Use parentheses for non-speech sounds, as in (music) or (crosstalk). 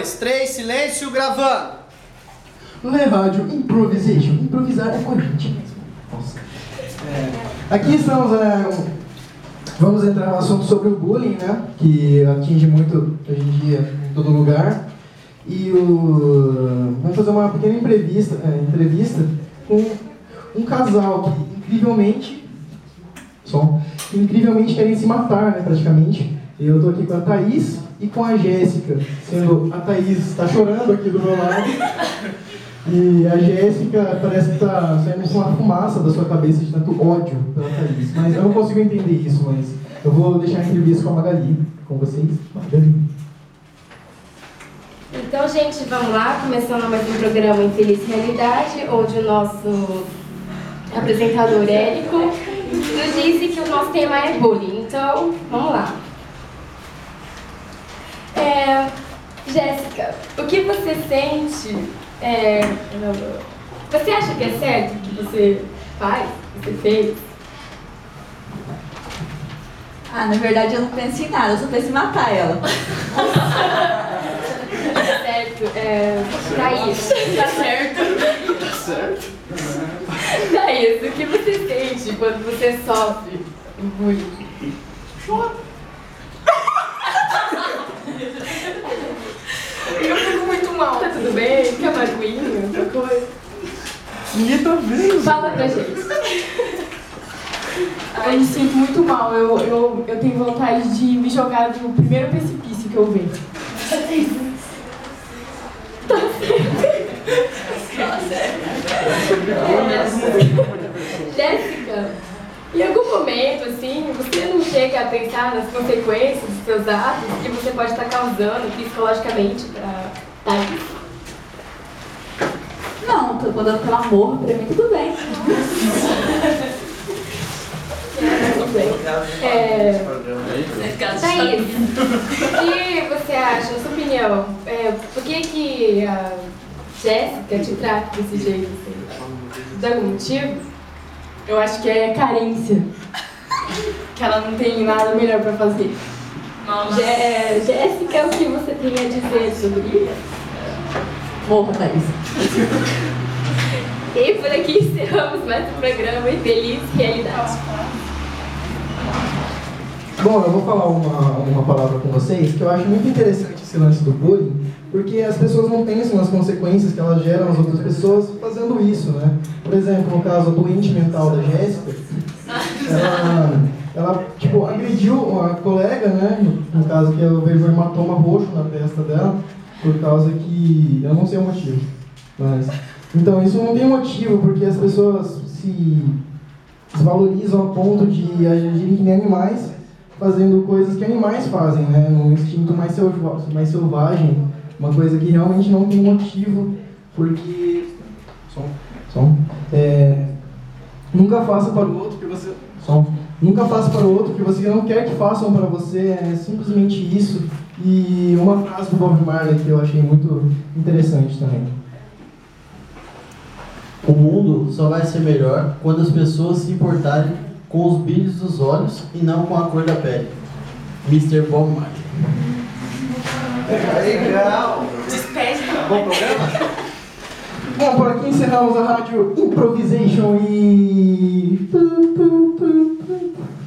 dois, três, silêncio, gravando. Lê Rádio Improvisation. Improvisar é com a gente mesmo. Nossa. É, aqui estamos, é, vamos entrar no assunto sobre o bullying, né? Que atinge muito hoje em dia em todo lugar. E o, vamos fazer uma pequena entrevista, é, entrevista com um casal que incrivelmente, que incrivelmente querem se matar, né, praticamente. Eu estou aqui com a Thaís e com a Jéssica, sendo a Thaís está chorando aqui do meu lado. E a Jéssica parece que está saindo com uma fumaça da sua cabeça de tanto ódio pela Thaís. Mas eu não consigo entender isso, mas eu vou deixar a entrevista com a Magali, com vocês. Magali. Então, gente, vamos lá, começando mais um programa Infeliz Realidade, onde o nosso apresentador Érico nos disse que o nosso tema é bullying. Então, vamos lá. É, Jéssica, o que você sente? É, você acha que é certo o que você faz, que você fez? Ah, na verdade eu não penso em nada, eu só penso em matar ela. (laughs) certo, é, Thaís, tá certo? Tá certo? Thaís, o que você sente quando você sofre bullying? Eu fico muito mal. Tá tudo bem? Quer uma aguinha, outra coisa? Tá. Fala pra gente. Eu me sinto muito mal. Eu, eu, eu tenho vontade de me jogar no primeiro precipício que eu ver. Jéssica, em algum momento, assim, você não chega a pensar nas consequências dos seus atos que você pode estar causando psicologicamente pra Thaís? Não, tô mandando pelo amor, pra mim tudo bem. É, Thaís, o que você acha, sua opinião, é, por que que a Jéssica te trata desse jeito, assim? Tem algum motivo? Eu acho que é carência. Que ela não tem nada melhor pra fazer. Jé- Jéssica, o que você tem a dizer sobre isso? Thaís. (laughs) E por aqui encerramos mais um programa Infeliz Realidade. Bom, eu vou falar uma, uma palavra com vocês que eu acho muito interessante esse lance do bullying, porque as pessoas não pensam nas consequências que elas geram às outras pessoas fazendo isso, né? Por exemplo, no caso doente mental da Jéssica, ela, ela tipo, agrediu a colega, né? No, no caso que eu vejo um hematoma roxo na testa dela, por causa que. eu não sei o motivo. Mas. Então, isso não tem motivo, porque as pessoas se desvalorizam a ponto de agirem que nem animais, fazendo coisas que animais fazem, né? Um instinto mais, selva- mais selvagem, uma coisa que realmente não tem motivo, porque. Som, som. É, nunca faça para o outro que você. Som. Nunca faça para o outro que você não quer que façam para você, é simplesmente isso. E uma frase do Bob Marley que eu achei muito interessante também. O mundo só vai ser melhor quando as pessoas se importarem com os brilhos dos olhos e não com a cor da pele. Mr. Bob Marley. Legal. Despede. Bom programa? Bom, por aqui encerramos a rádio Improvisation e. 嗯 (laughs)